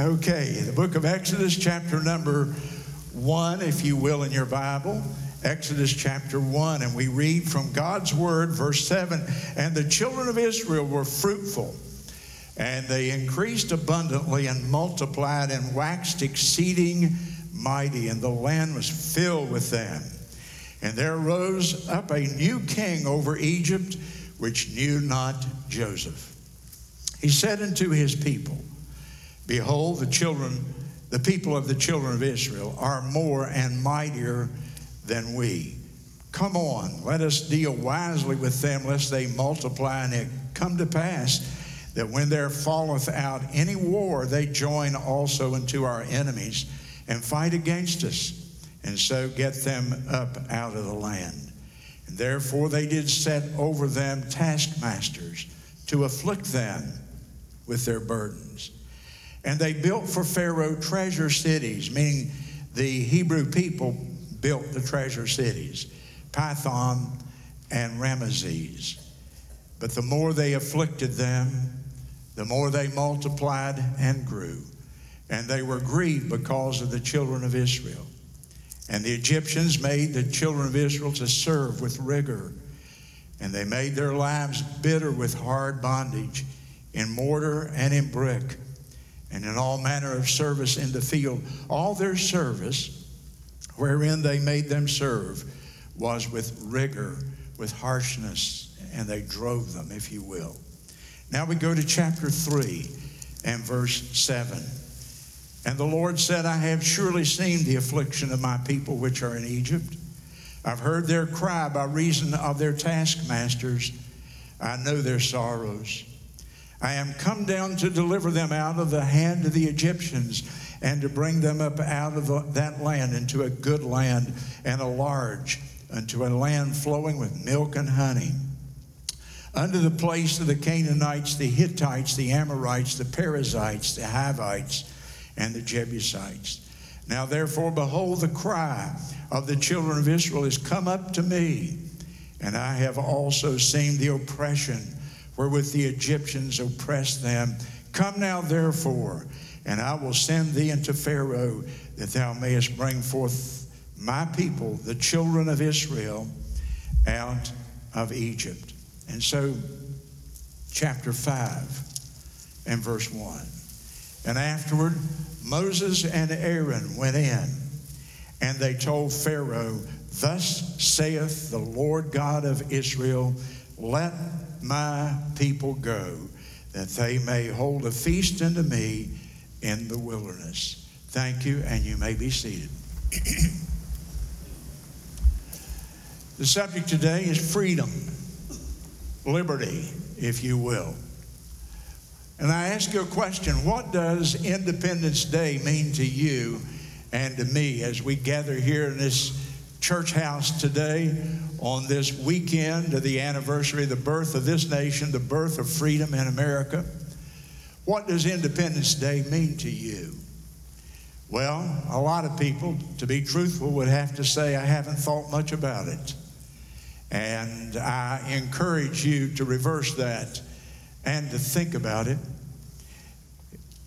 Okay, the book of Exodus, chapter number one, if you will, in your Bible. Exodus chapter 1, and we read from God's word, verse 7 And the children of Israel were fruitful, and they increased abundantly and multiplied and waxed exceeding mighty, and the land was filled with them. And there rose up a new king over Egypt, which knew not Joseph. He said unto his people, Behold, the children, the people of the children of Israel are more and mightier than we. Come on, let us deal wisely with them, lest they multiply and it come to pass that when there falleth out any war, they join also unto our enemies and fight against us, and so get them up out of the land. And therefore they did set over them taskmasters to afflict them with their burdens. And they built for Pharaoh treasure cities, meaning the Hebrew people built the treasure cities, Pithom and Ramesses. But the more they afflicted them, the more they multiplied and grew. And they were grieved because of the children of Israel. And the Egyptians made the children of Israel to serve with rigor. And they made their lives bitter with hard bondage in mortar and in brick and in all manner of service in the field. All their service, wherein they made them serve, was with rigor, with harshness, and they drove them, if you will. Now we go to chapter 3 and verse 7. And the Lord said, I have surely seen the affliction of my people which are in Egypt. I've heard their cry by reason of their taskmasters. I know their sorrows. I am come down to deliver them out of the hand of the Egyptians and to bring them up out of that land into a good land and a large, unto a land flowing with milk and honey. Under the place of the Canaanites, the Hittites, the Amorites, the Perizzites, the Hivites, and the Jebusites. Now, therefore, behold, the cry of the children of Israel is come up to me, and I have also seen the oppression wherewith the Egyptians oppressed them. Come now, therefore, and I will send thee unto Pharaoh, that thou mayest bring forth my people, the children of Israel, out of Egypt. And so, chapter 5 and verse 1. And afterward, Moses and Aaron went in, and they told Pharaoh, Thus saith the Lord God of Israel, Let my people go, that they may hold a feast unto me in the wilderness. Thank you, and you may be seated. the subject today is freedom, liberty, if you will. And I ask you a question What does Independence Day mean to you and to me as we gather here in this church house today on this weekend of the anniversary of the birth of this nation, the birth of freedom in America. What does Independence Day mean to you? Well, a lot of people, to be truthful, would have to say, I haven't thought much about it. And I encourage you to reverse that and to think about it.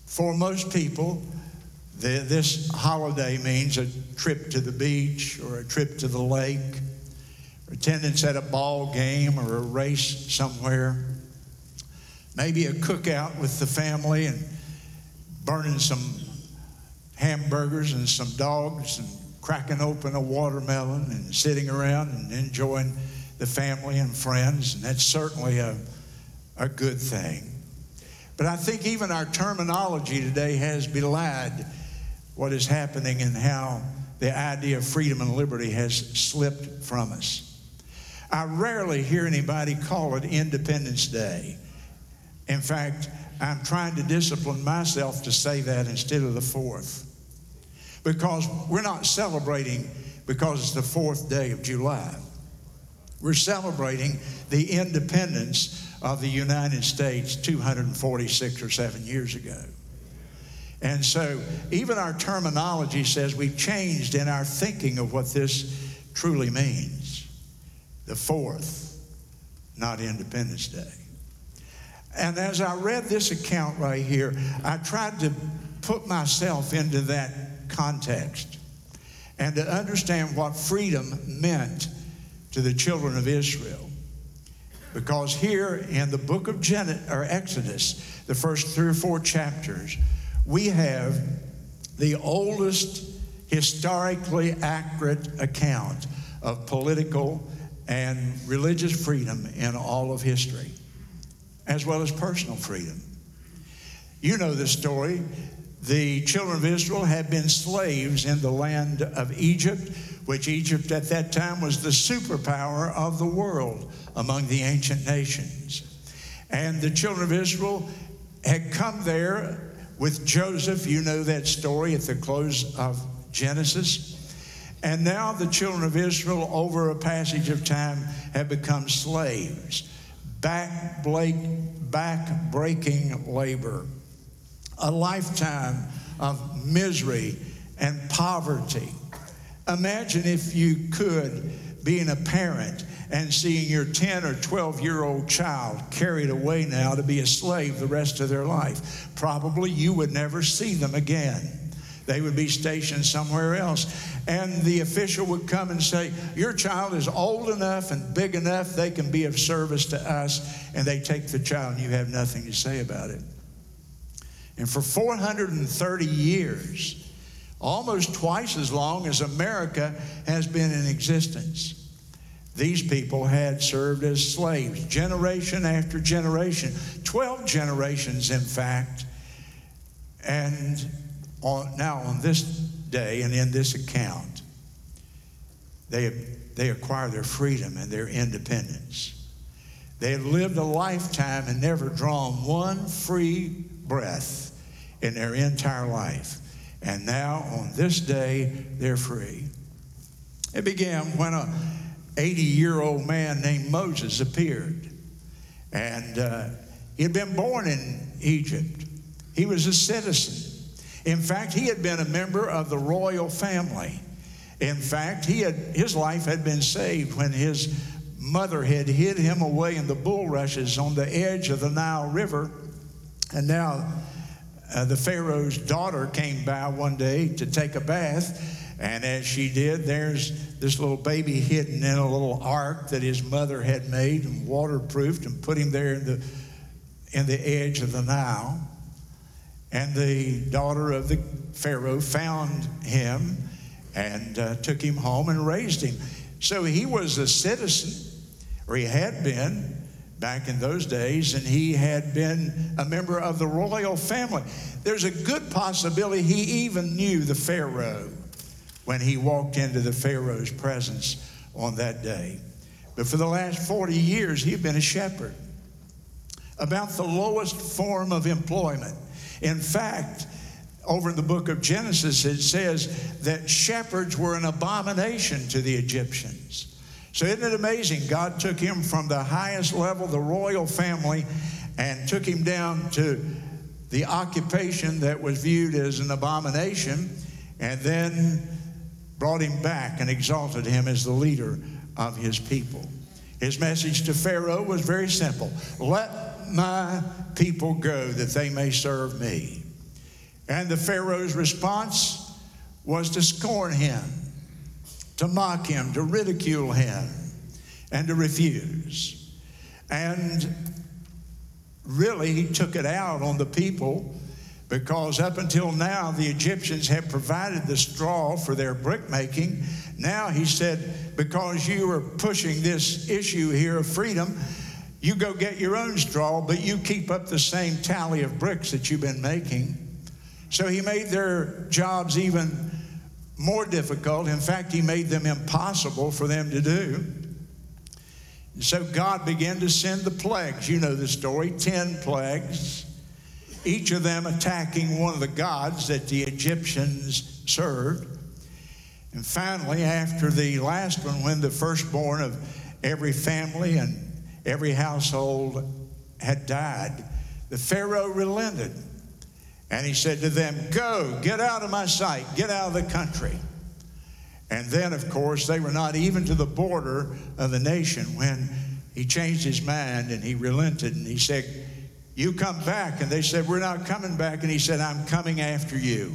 For most people, the, this holiday means a trip to the beach or a trip to the lake, attendance at a ball game or a race somewhere. Maybe a cookout with the family and burning some hamburgers and some dogs and cracking open a watermelon and sitting around and enjoying the family and friends. And that's certainly a, a good thing. But I think even our terminology today has belied what is happening and how the idea of freedom and liberty has slipped from us. I rarely hear anybody call it Independence Day. In fact, I'm trying to discipline myself to say that instead of the fourth. Because we're not celebrating because it's the fourth day of July. We're celebrating the independence of the United States 246 or 7 years ago. And so, even our terminology says we've changed in our thinking of what this truly means. The fourth, not Independence Day. And as I read this account right here, I tried to put myself into that context and to understand what freedom meant to the children of Israel. Because here in the book of Gen- or Exodus, the first three or four chapters, we have the oldest historically accurate account of political and religious freedom in all of history, as well as personal freedom. You know the story. The children of Israel had been slaves in the land of Egypt, which Egypt at that time was the superpower of the world among the ancient nations. And the children of Israel had come there with Joseph. You know that story at the close of Genesis. And now the children of Israel, over a passage of time, have become slaves. Back, back breaking labor. A lifetime of misery and poverty. Imagine if you could, being a parent, and seeing your 10 or 12 year old child carried away now to be a slave the rest of their life. Probably you would never see them again. They would be stationed somewhere else. And the official would come and say, Your child is old enough and big enough, they can be of service to us. And they take the child, and you have nothing to say about it. And for 430 years, almost twice as long as America has been in existence, these people had served as slaves, generation after generation, 12 generations, in fact. And on, now on this day and in this account, they, they acquire their freedom and their independence. They have lived a lifetime and never drawn one free breath in their entire life. And now on this day, they're free. It began when a 80 year old man named Moses appeared. And uh, he had been born in Egypt. He was a citizen. In fact, he had been a member of the royal family. In fact, he had, his life had been saved when his mother had hid him away in the bulrushes on the edge of the Nile River. And now uh, the Pharaoh's daughter came by one day to take a bath. And as she did, there's this little baby hidden in a little ark that his mother had made and waterproofed and put him there in the, in the edge of the Nile. And the daughter of the Pharaoh found him and uh, took him home and raised him. So he was a citizen, or he had been back in those days, and he had been a member of the royal family. There's a good possibility he even knew the Pharaoh when he walked into the Pharaoh's presence on that day. But for the last 40 years, he had been a shepherd. About the lowest form of employment. In fact, over in the book of Genesis, it says that shepherds were an abomination to the Egyptians. So, isn't it amazing? God took him from the highest level, the royal family, and took him down to the occupation that was viewed as an abomination, and then brought him back and exalted him as the leader of his people. His message to Pharaoh was very simple let my people go that they may serve me. And the Pharaoh's response was to scorn him, to mock him, to ridicule him, and to refuse. And really, he took it out on the people because up until now, the Egyptians had provided the straw for their brickmaking. Now he said, because you are pushing this issue here of freedom, you go get your own straw, but you keep up the same tally of bricks that you've been making. So he made their jobs even more difficult. In fact, he made them impossible for them to do. So God began to send the plagues. You know the story 10 plagues, each of them attacking one of the gods that the Egyptians served. And finally, after the last one, when the firstborn of every family and Every household had died. The Pharaoh relented. And he said to them, Go, get out of my sight, get out of the country. And then, of course, they were not even to the border of the nation when he changed his mind and he relented and he said, You come back. And they said, We're not coming back. And he said, I'm coming after you.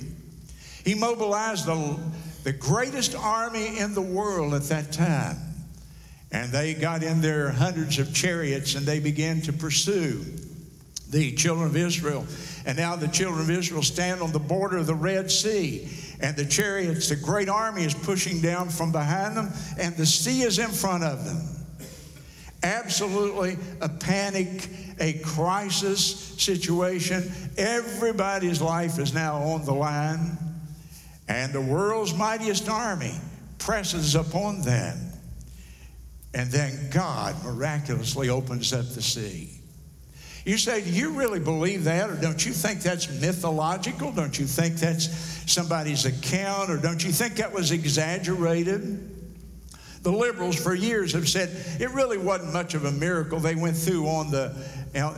He mobilized the, the greatest army in the world at that time. And they got in their hundreds of chariots and they began to pursue the children of Israel. And now the children of Israel stand on the border of the Red Sea. And the chariots, the great army is pushing down from behind them, and the sea is in front of them. Absolutely a panic, a crisis situation. Everybody's life is now on the line. And the world's mightiest army presses upon them. And then God miraculously opens up the sea. You say, Do you really believe that? Or don't you think that's mythological? Don't you think that's somebody's account? Or don't you think that was exaggerated? The liberals for years have said it really wasn't much of a miracle. They went through on the,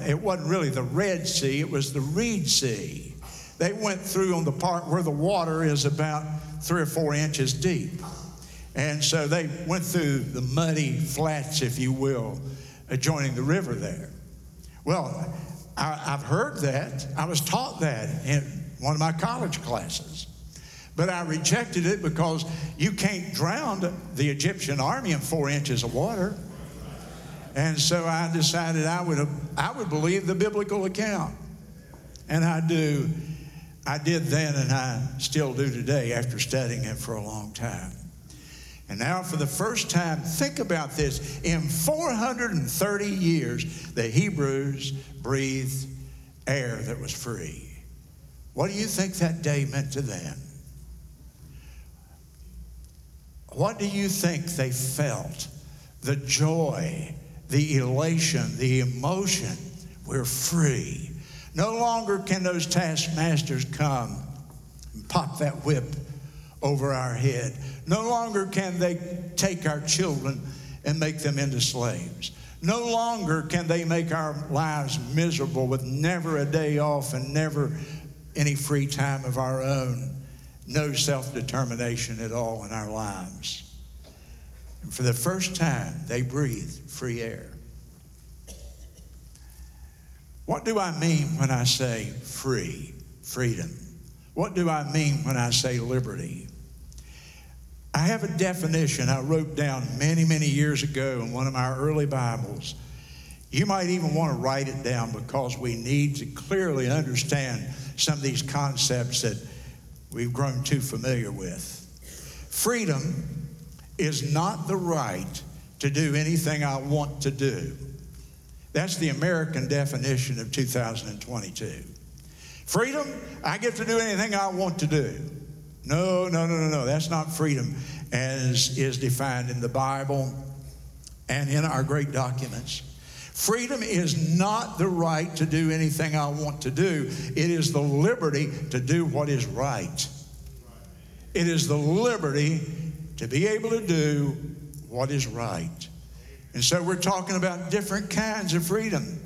it wasn't really the Red Sea, it was the Reed Sea. They went through on the part where the water is about three or four inches deep. And so they went through the muddy flats, if you will, adjoining the river there. Well, I, have heard that. I was taught that in one of my college classes. But I rejected it because you can't drown the Egyptian army in four inches of water. And so I decided I would, I would believe the biblical account. And I do. I did then, and I still do today after studying it for a long time. And now, for the first time, think about this. In 430 years, the Hebrews breathed air that was free. What do you think that day meant to them? What do you think they felt? The joy, the elation, the emotion. We're free. No longer can those taskmasters come and pop that whip over our head. No longer can they take our children and make them into slaves. No longer can they make our lives miserable with never a day off and never any free time of our own, no self determination at all in our lives. And for the first time, they breathe free air. What do I mean when I say free, freedom? What do I mean when I say liberty? I have a definition I wrote down many, many years ago in one of my early Bibles. You might even want to write it down because we need to clearly understand some of these concepts that we've grown too familiar with. Freedom is not the right to do anything I want to do. That's the American definition of 2022. Freedom, I get to do anything I want to do. No, no, no, no, no. That's not freedom as is defined in the Bible and in our great documents. Freedom is not the right to do anything I want to do, it is the liberty to do what is right. It is the liberty to be able to do what is right. And so we're talking about different kinds of freedom.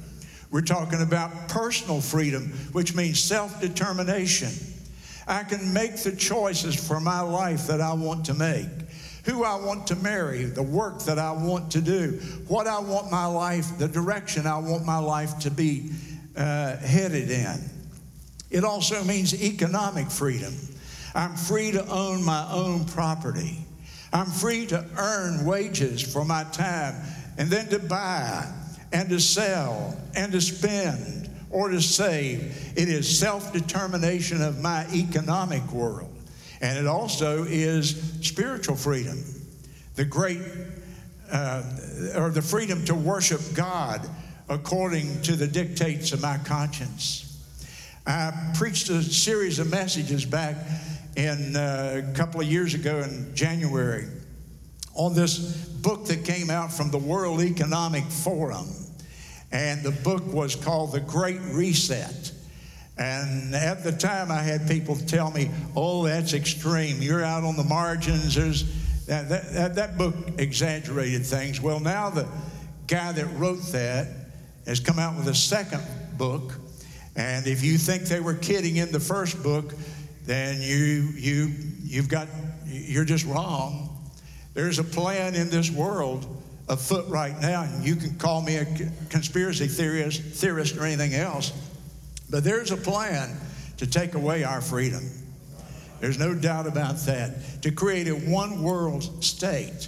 We're talking about personal freedom, which means self determination. I can make the choices for my life that I want to make, who I want to marry, the work that I want to do, what I want my life, the direction I want my life to be uh, headed in. It also means economic freedom. I'm free to own my own property. I'm free to earn wages for my time and then to buy and to sell and to spend or to save. It is self determination of my economic world. And it also is spiritual freedom, the great, uh, or the freedom to worship God according to the dictates of my conscience. I preached a series of messages back in uh, a couple of years ago in January on this book that came out from the World Economic Forum. And the book was called The Great Reset. And at the time, I had people tell me, oh, that's extreme. You're out on the margins. There's, that, that, that book exaggerated things. Well, now the guy that wrote that has come out with a second book. And if you think they were kidding in the first book, then you, you, you've got, you're just wrong. There's a plan in this world afoot right now, and you can call me a conspiracy theorist, theorist or anything else, but there's a plan to take away our freedom. There's no doubt about that. To create a one world state.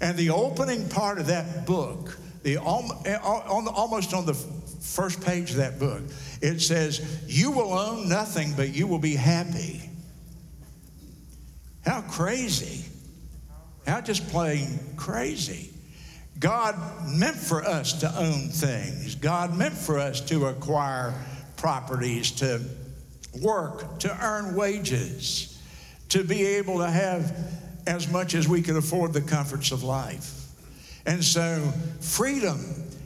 And the opening part of that book, the, eh, almost on the first page of that book, it says, You will own nothing, but you will be happy. How crazy. How just plain crazy. God meant for us to own things. God meant for us to acquire properties, to work, to earn wages, to be able to have as much as we could afford the comforts of life. And so, freedom,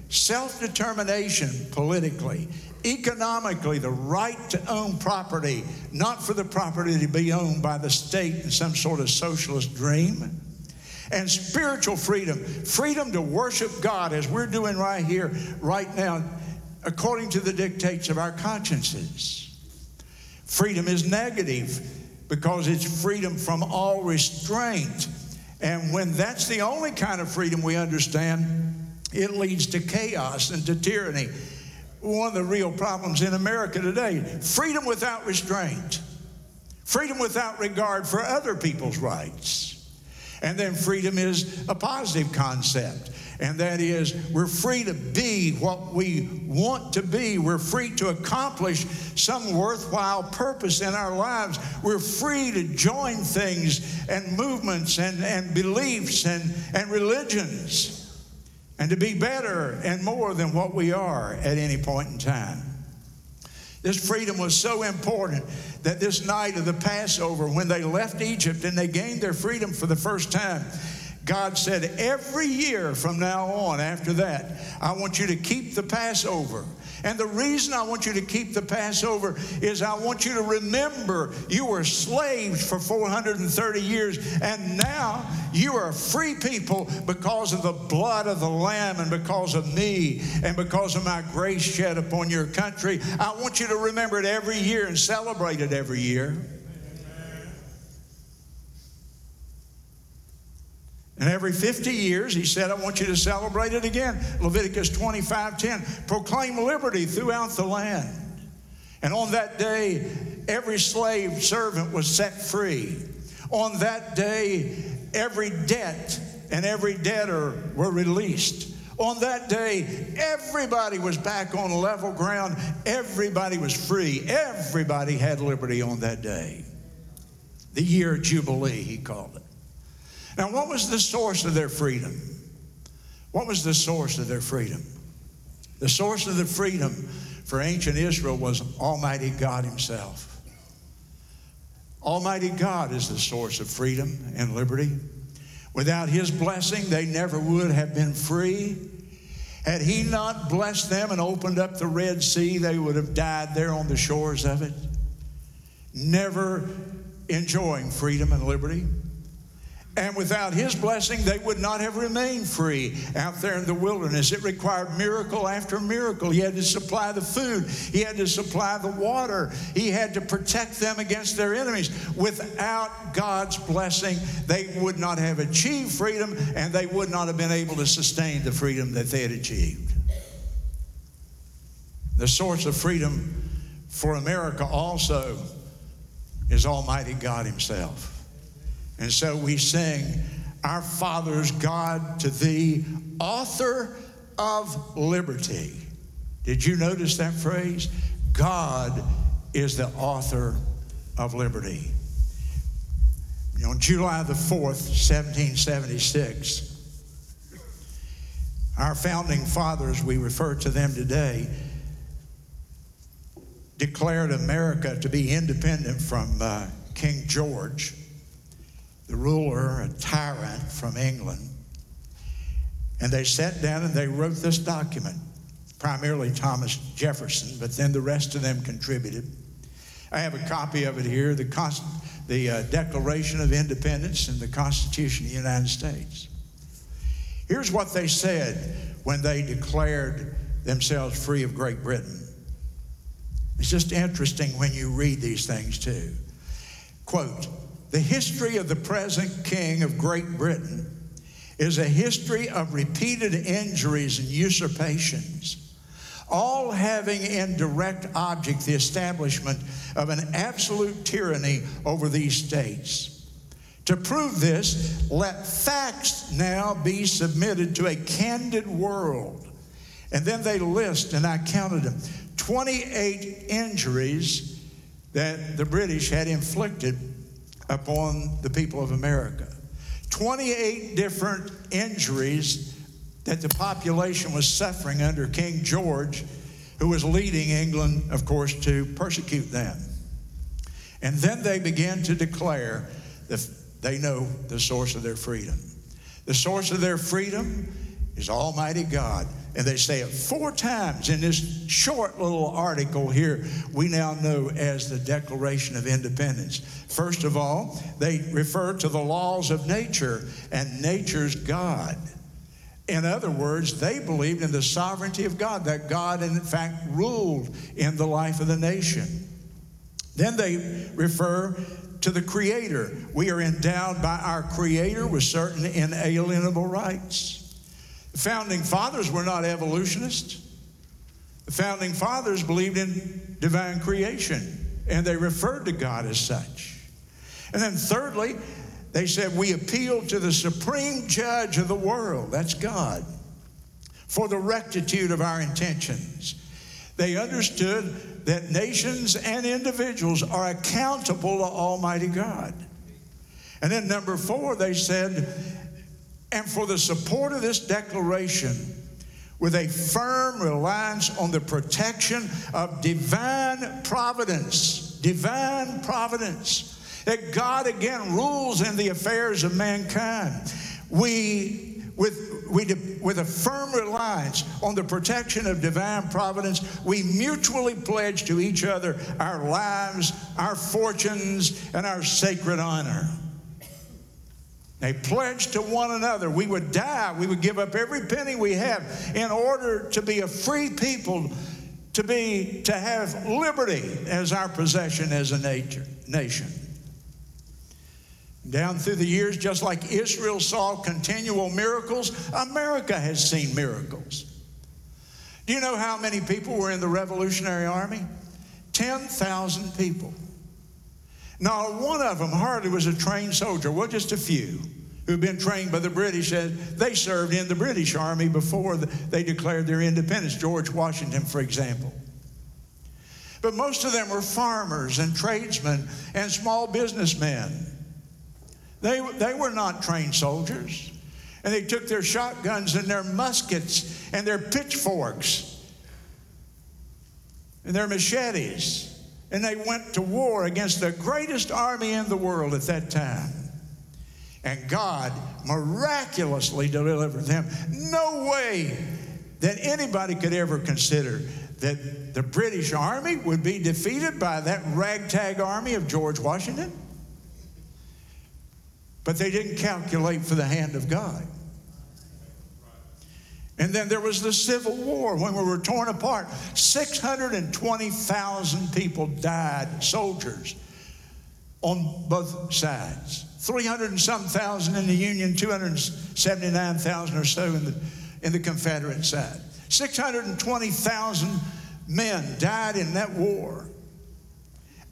self determination politically, economically, the right to own property, not for the property to be owned by the state in some sort of socialist dream. And spiritual freedom, freedom to worship God as we're doing right here, right now, according to the dictates of our consciences. Freedom is negative because it's freedom from all restraint. And when that's the only kind of freedom we understand, it leads to chaos and to tyranny. One of the real problems in America today freedom without restraint, freedom without regard for other people's rights. And then freedom is a positive concept and that is we're free to be what we want to be. We're free to accomplish some worthwhile purpose in our lives. We're free to join things and movements and, and beliefs and, and religions and to be better and more than what we are at any point in time. This freedom was so important that this night of the Passover, when they left Egypt and they gained their freedom for the first time, God said, every year from now on, after that, I want you to keep the Passover. And the reason I want you to keep the Passover is I want you to remember you were slaves for 430 years, and now you are free people because of the blood of the Lamb and because of me and because of my grace shed upon your country. I want you to remember it every year and celebrate it every year. And every 50 years, he said, I want you to celebrate it again. Leviticus 25 10. Proclaim liberty throughout the land. And on that day, every slave servant was set free. On that day, every debt and every debtor were released. On that day, everybody was back on level ground. Everybody was free. Everybody had liberty on that day. The year of Jubilee, he called it. Now, what was the source of their freedom? What was the source of their freedom? The source of the freedom for ancient Israel was Almighty God Himself. Almighty God is the source of freedom and liberty. Without His blessing, they never would have been free. Had He not blessed them and opened up the Red Sea, they would have died there on the shores of it, never enjoying freedom and liberty. And without his blessing, they would not have remained free out there in the wilderness. It required miracle after miracle. He had to supply the food, he had to supply the water, he had to protect them against their enemies. Without God's blessing, they would not have achieved freedom and they would not have been able to sustain the freedom that they had achieved. The source of freedom for America also is Almighty God Himself. And so we sing, Our Father's God to thee, author of liberty. Did you notice that phrase? God is the author of liberty. On July the 4th, 1776, our founding fathers, we refer to them today, declared America to be independent from uh, King George the ruler, a tyrant from England. And they sat down and they wrote this document, primarily Thomas Jefferson, but then the rest of them contributed. I have a copy of it here the, the uh, Declaration of Independence and the Constitution of the United States. Here's what they said when they declared themselves free of Great Britain. It's just interesting when you read these things, too. Quote, the history of the present King of Great Britain is a history of repeated injuries and usurpations, all having in direct object the establishment of an absolute tyranny over these states. To prove this, let facts now be submitted to a candid world. And then they list, and I counted them 28 injuries that the British had inflicted upon the people of America. 28 different injuries that the population was suffering under King George, who was leading England, of course, to persecute them. And then they began to declare that they know the source of their freedom. The source of their freedom is Almighty God. And they say it four times in this short little article here, we now know as the Declaration of Independence. First of all, they refer to the laws of nature and nature's God. In other words, they believed in the sovereignty of God, that God, in fact, ruled in the life of the nation. Then they refer to the Creator. We are endowed by our Creator with certain inalienable rights. Founding fathers were not evolutionists. The founding fathers believed in divine creation, and they referred to God as such. And then, thirdly, they said, We appeal to the supreme judge of the world, that's God, for the rectitude of our intentions. They understood that nations and individuals are accountable to Almighty God. And then, number four, they said, and for the support of this declaration with a firm reliance on the protection of divine providence. Divine providence. That God again rules in the affairs of mankind. We, with, we, with a firm reliance on the protection of divine providence, we mutually pledge to each other our lives, our fortunes, and our sacred honor. They pledged to one another we would die, we would give up every penny we have in order to be a free people, to be to have liberty as our possession as a nature, nation. Down through the years, just like Israel saw continual miracles, America has seen miracles. Do you know how many people were in the Revolutionary Army? 10,000 people. Not one of them hardly was a trained soldier. Well, just a few who'd been trained by the British. Said they served in the British Army before they declared their independence. George Washington, for example. But most of them were farmers and tradesmen and small businessmen. They, they were not trained soldiers. And they took their shotguns and their muskets and their pitchforks and their machetes and they went to war against the greatest army in the world at that time. And God miraculously delivered them. No way that anybody could ever consider that the British army would be defeated by that ragtag army of George Washington. But they didn't calculate for the hand of God. And then there was the Civil War when we were torn apart. 620,000 people died, soldiers, on both sides. 300 and some thousand in the Union, 279,000 or so in the, in the Confederate side. 620,000 men died in that war.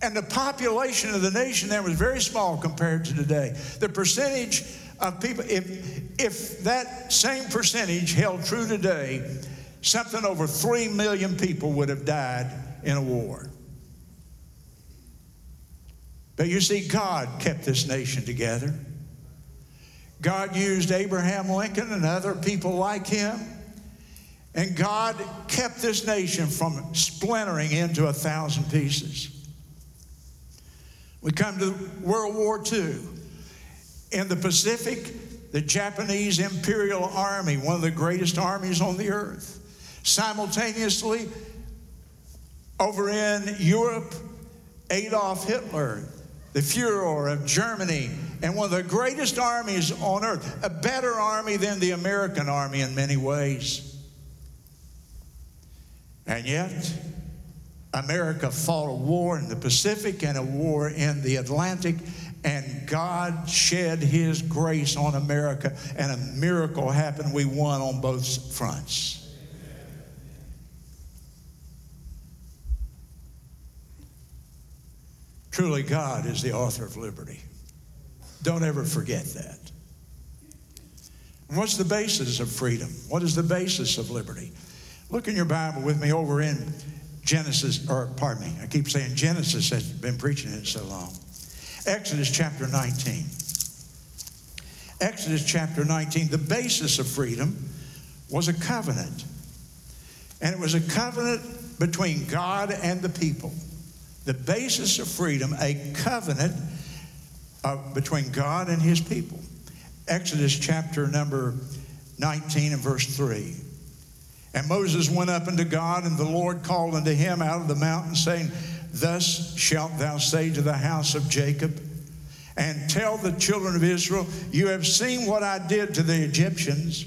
And the population of the nation there was very small compared to today. The percentage of people, if, if that same percentage held true today, something over 3 million people would have died in a war. But you see, God kept this nation together. God used Abraham Lincoln and other people like him. And God kept this nation from splintering into a thousand pieces. We come to World War II. In the Pacific, the Japanese Imperial Army, one of the greatest armies on the earth. Simultaneously, over in Europe, Adolf Hitler, the Fuhrer of Germany, and one of the greatest armies on earth, a better army than the American army in many ways. And yet, America fought a war in the Pacific and a war in the Atlantic and God shed His grace on America, and a miracle happened. We won on both fronts. Truly, God is the author of liberty. Don't ever forget that. And what's the basis of freedom? What is the basis of liberty? Look in your Bible with me over in Genesis, or pardon me, I keep saying Genesis, I've been preaching it so long. Exodus chapter 19. Exodus chapter 19, the basis of freedom was a covenant. And it was a covenant between God and the people the basis of freedom, a covenant uh, between God and his people. Exodus chapter number 19 and verse 3. And Moses went up unto God, and the Lord called unto him out of the mountain, saying, Thus shalt thou say to the house of Jacob, and tell the children of Israel, You have seen what I did to the Egyptians,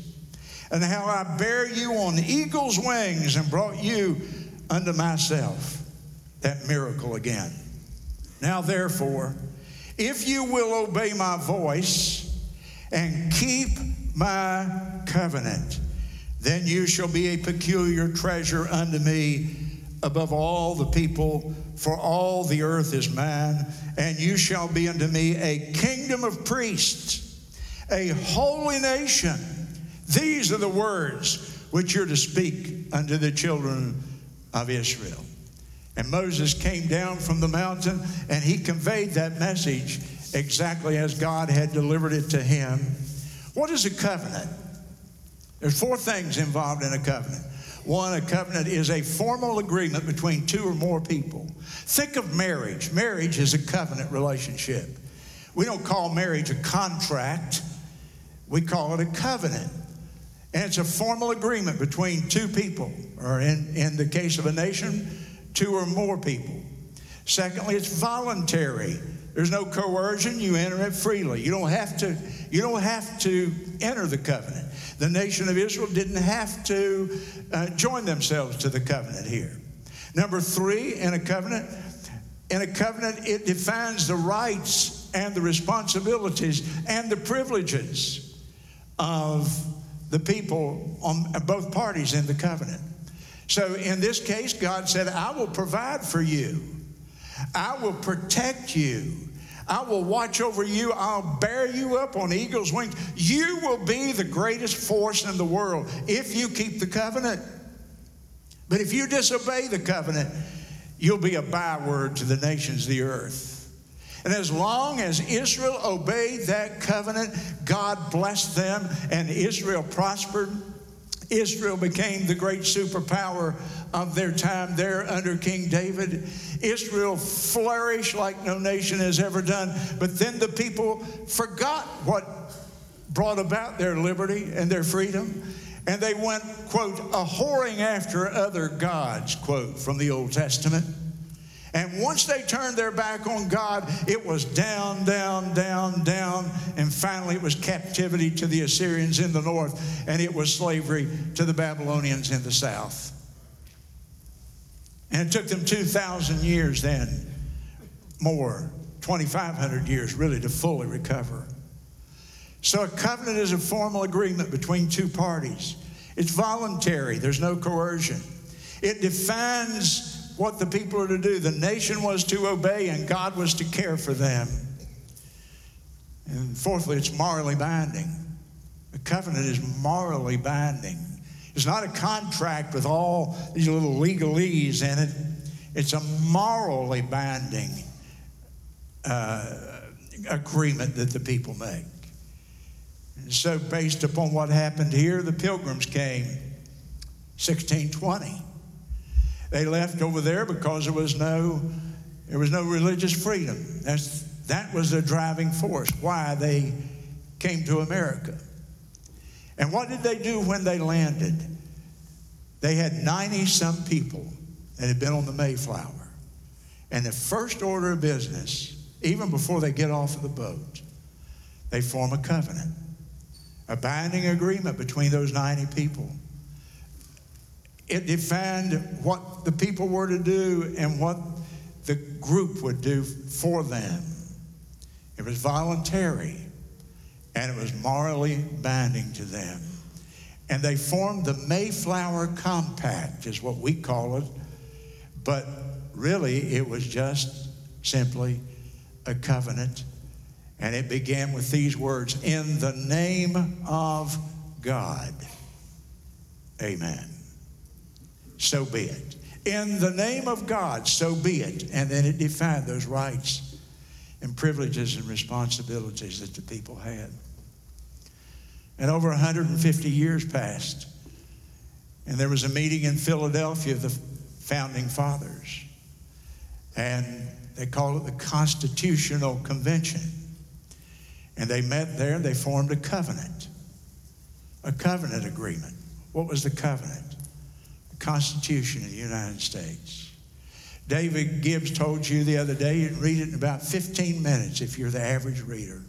and how I bare you on eagle's wings and brought you unto myself that miracle again. Now, therefore, if you will obey my voice and keep my covenant, then you shall be a peculiar treasure unto me above all the people, for all the earth is mine, and you shall be unto me a kingdom of priests, a holy nation. These are the words which you're to speak unto the children of Israel. And Moses came down from the mountain and he conveyed that message exactly as God had delivered it to him. What is a covenant? There's four things involved in a covenant. One, a covenant is a formal agreement between two or more people. Think of marriage. Marriage is a covenant relationship. We don't call marriage a contract, we call it a covenant. And it's a formal agreement between two people, or in, in the case of a nation, two or more people. Secondly, it's voluntary. There's no coercion. You enter it freely. You don't have to, you don't have to enter the covenant. The nation of Israel didn't have to uh, join themselves to the covenant here. Number three, in a covenant, in a covenant, it defines the rights and the responsibilities and the privileges of the people on both parties in the covenant. So in this case, God said, I will provide for you, I will protect you. I will watch over you. I'll bear you up on eagle's wings. You will be the greatest force in the world if you keep the covenant. But if you disobey the covenant, you'll be a byword to the nations of the earth. And as long as Israel obeyed that covenant, God blessed them and Israel prospered. Israel became the great superpower of their time there under King David. Israel flourished like no nation has ever done. But then the people forgot what brought about their liberty and their freedom. And they went, quote, a whoring after other gods, quote, from the Old Testament. And once they turned their back on God, it was down, down, down, down. And finally, it was captivity to the Assyrians in the north, and it was slavery to the Babylonians in the south. And it took them 2,000 years then, more, 2,500 years really, to fully recover. So a covenant is a formal agreement between two parties. It's voluntary, there's no coercion. It defines what the people are to do. The nation was to obey, and God was to care for them. And fourthly, it's morally binding. The covenant is morally binding. It's not a contract with all these little legalese in it. It's a morally binding uh, agreement that the people make. And so, based upon what happened here, the pilgrims came 1620. They left over there because there was no, there was no religious freedom. That's, that was the driving force why they came to America. And what did they do when they landed? They had 90 some people that had been on the Mayflower. And the first order of business, even before they get off of the boat, they form a covenant, a binding agreement between those 90 people it defined what the people were to do and what the group would do for them. It was voluntary and it was morally binding to them. And they formed the Mayflower Compact, is what we call it. But really, it was just simply a covenant. And it began with these words In the name of God. Amen. So be it. In the name of God, so be it. And then it defined those rights and privileges and responsibilities that the people had. And over 150 years passed. And there was a meeting in Philadelphia of the founding fathers. And they called it the Constitutional Convention. And they met there and they formed a covenant, a covenant agreement. What was the covenant? Constitution of the United States. David Gibbs told you the other day you'd read it in about 15 minutes if you're the average reader.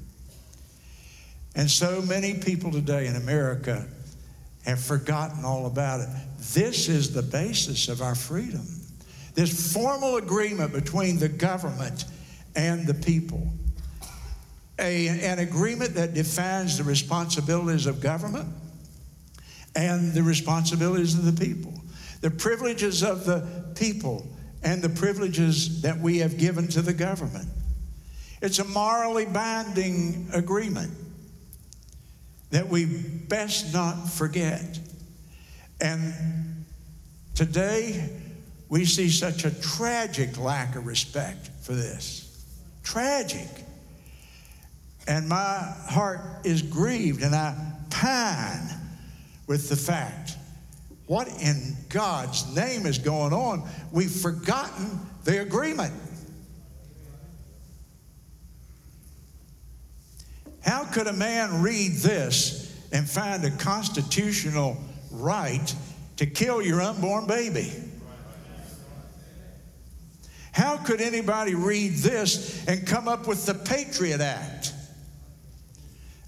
And so many people today in America have forgotten all about it. This is the basis of our freedom. This formal agreement between the government and the people. A, an agreement that defines the responsibilities of government and the responsibilities of the people, the privileges of the people and the privileges that we have given to the government. It's a morally binding agreement that we best not forget. And today, we see such a tragic lack of respect for this. Tragic. And my heart is grieved, and I pine with the fact what in God's name is going on? We've forgotten the agreement. How could a man read this and find a constitutional right to kill your unborn baby? How could anybody read this and come up with the Patriot Act?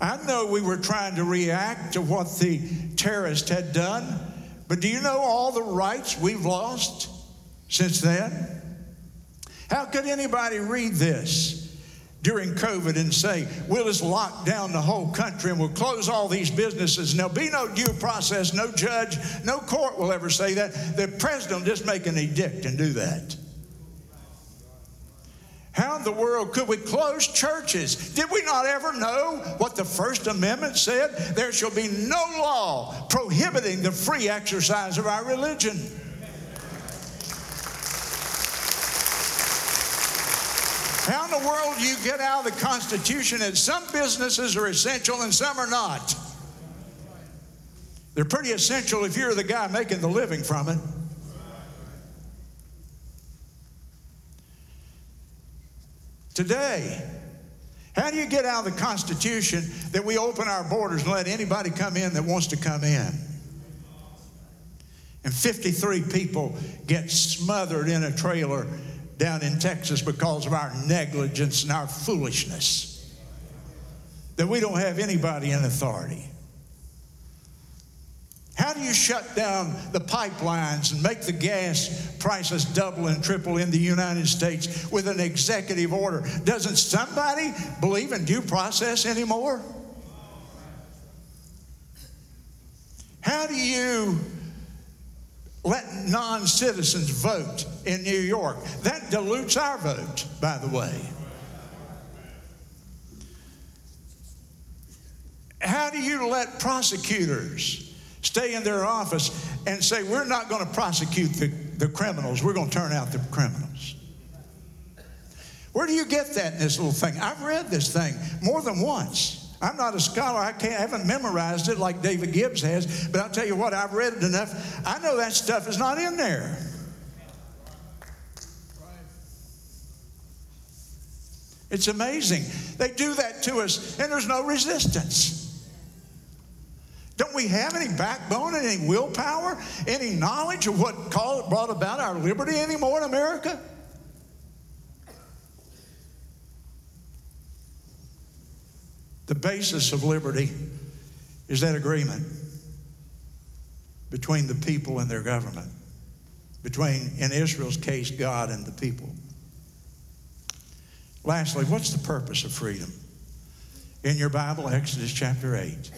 I know we were trying to react to what the terrorist had done, but do you know all the rights we've lost since then? How could anybody read this during COVID and say, we'll just lock down the whole country and we'll close all these businesses. And there'll be no due process, no judge, no court will ever say that. The president will just make an edict and do that. How in the world could we close churches? Did we not ever know what the First Amendment said? There shall be no law prohibiting the free exercise of our religion. How in the world do you get out of the Constitution that some businesses are essential and some are not? They're pretty essential if you're the guy making the living from it. Today, how do you get out of the Constitution that we open our borders and let anybody come in that wants to come in? And 53 people get smothered in a trailer down in Texas because of our negligence and our foolishness. That we don't have anybody in authority. How do you shut down the pipelines and make the gas prices double and triple in the United States with an executive order? Doesn't somebody believe in due process anymore? How do you let non citizens vote in New York. That dilutes our vote, by the way. How do you let prosecutors stay in their office and say, We're not going to prosecute the, the criminals, we're going to turn out the criminals? Where do you get that in this little thing? I've read this thing more than once. I'm not a scholar. I can't, I haven't memorized it like David Gibbs has, but I'll tell you what, I've read it enough. I know that stuff is not in there. It's amazing. They do that to us, and there's no resistance. Don't we have any backbone, any willpower, any knowledge of what brought about our liberty anymore in America? The basis of liberty is that agreement between the people and their government, between, in Israel's case, God and the people. Lastly, what's the purpose of freedom? In your Bible, Exodus chapter 8.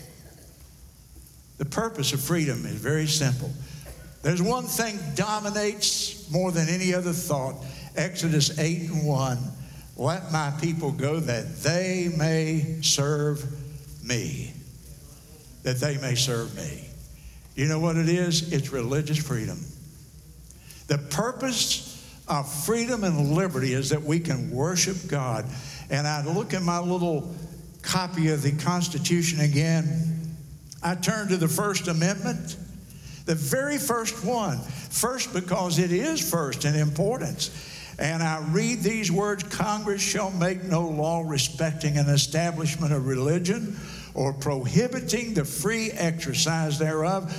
The purpose of freedom is very simple. There's one thing dominates more than any other thought. Exodus 8 and 1. Let my people go that they may serve me. That they may serve me. You know what it is? It's religious freedom. The purpose of freedom and liberty is that we can worship God. And I look at my little copy of the Constitution again. I turn to the First Amendment, the very first one, first because it is first in importance. And I read these words Congress shall make no law respecting an establishment of religion or prohibiting the free exercise thereof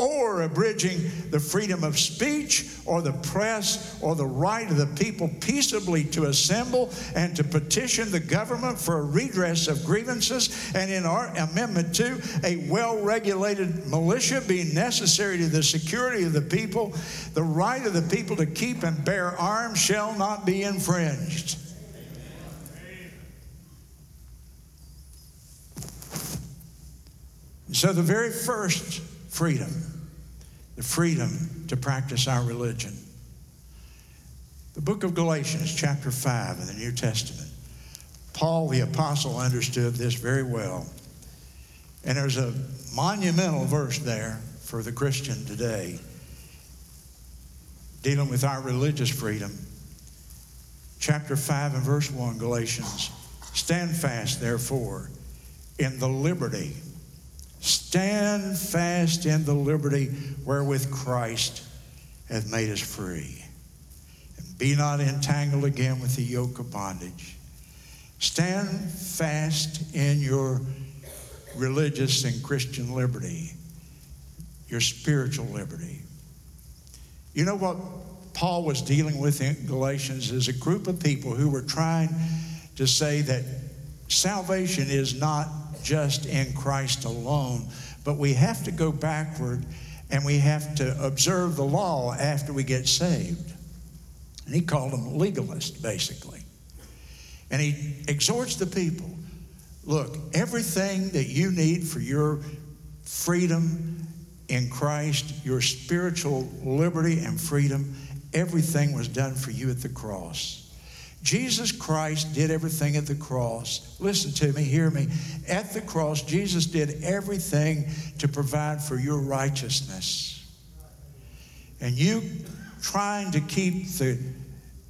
or abridging the freedom of speech or the press or the right of the people peaceably to assemble and to petition the government for a redress of grievances. And in our Amendment 2, a well regulated militia being necessary to the security of the people, the right of the people to keep and bear arms shall not be infringed. So, the very first freedom, the freedom to practice our religion. The book of Galatians, chapter 5 in the New Testament. Paul the Apostle understood this very well. And there's a monumental verse there for the Christian today dealing with our religious freedom. Chapter 5 and verse 1, Galatians. Stand fast, therefore, in the liberty Stand fast in the liberty wherewith Christ hath made us free. And be not entangled again with the yoke of bondage. Stand fast in your religious and Christian liberty, your spiritual liberty. You know what Paul was dealing with in Galatians is a group of people who were trying to say that salvation is not just in Christ alone, but we have to go backward and we have to observe the law after we get saved. And he called them legalists, basically. And he exhorts the people look, everything that you need for your freedom in Christ, your spiritual liberty and freedom, everything was done for you at the cross. Jesus Christ did everything at the cross. Listen to me, hear me. At the cross, Jesus did everything to provide for your righteousness. And you trying to keep the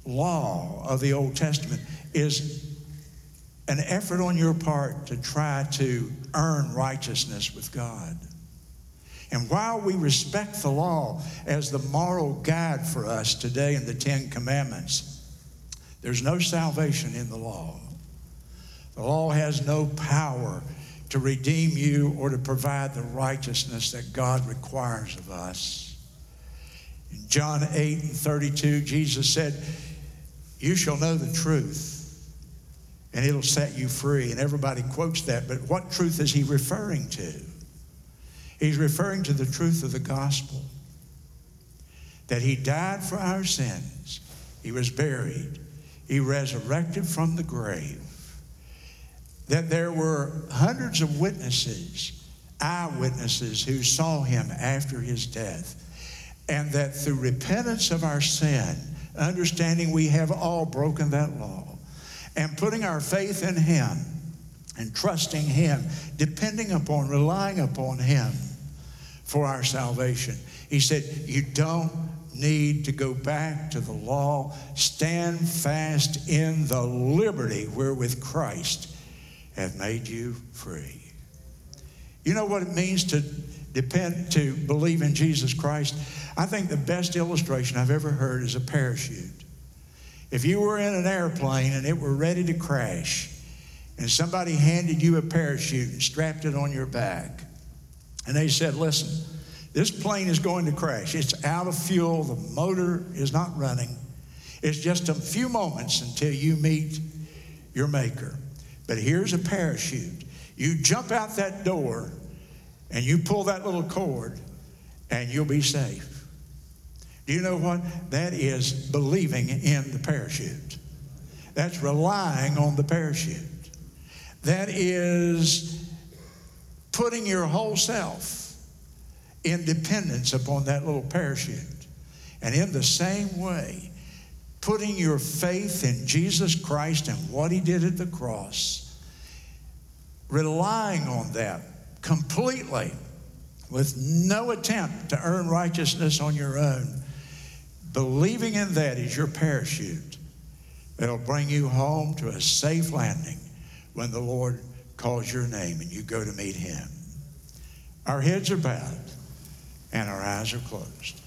law of the Old Testament is an effort on your part to try to earn righteousness with God. And while we respect the law as the moral guide for us today in the Ten Commandments, there's no salvation in the law. The law has no power to redeem you or to provide the righteousness that God requires of us. In John 8 and 32, Jesus said, You shall know the truth, and it'll set you free. And everybody quotes that, but what truth is he referring to? He's referring to the truth of the gospel that he died for our sins, he was buried, he resurrected from the grave. That there were hundreds of witnesses, eyewitnesses, who saw him after his death. And that through repentance of our sin, understanding we have all broken that law, and putting our faith in him and trusting him, depending upon, relying upon him for our salvation. He said, You don't need to go back to the law. Stand fast in the liberty wherewith Christ hath made you free. You know what it means to depend to believe in Jesus Christ? I think the best illustration I've ever heard is a parachute. If you were in an airplane and it were ready to crash, and somebody handed you a parachute and strapped it on your back, and they said, Listen, this plane is going to crash. It's out of fuel. The motor is not running. It's just a few moments until you meet your maker. But here's a parachute. You jump out that door and you pull that little cord and you'll be safe. Do you know what? That is believing in the parachute. That's relying on the parachute. That is putting your whole self in dependence upon that little parachute. And in the same way, putting your faith in Jesus Christ and what He did at the cross, relying on that completely with no attempt to earn righteousness on your own, believing in that is your parachute that'll bring you home to a safe landing when the Lord calls your name and you go to meet Him. Our heads are bowed and our eyes are closed.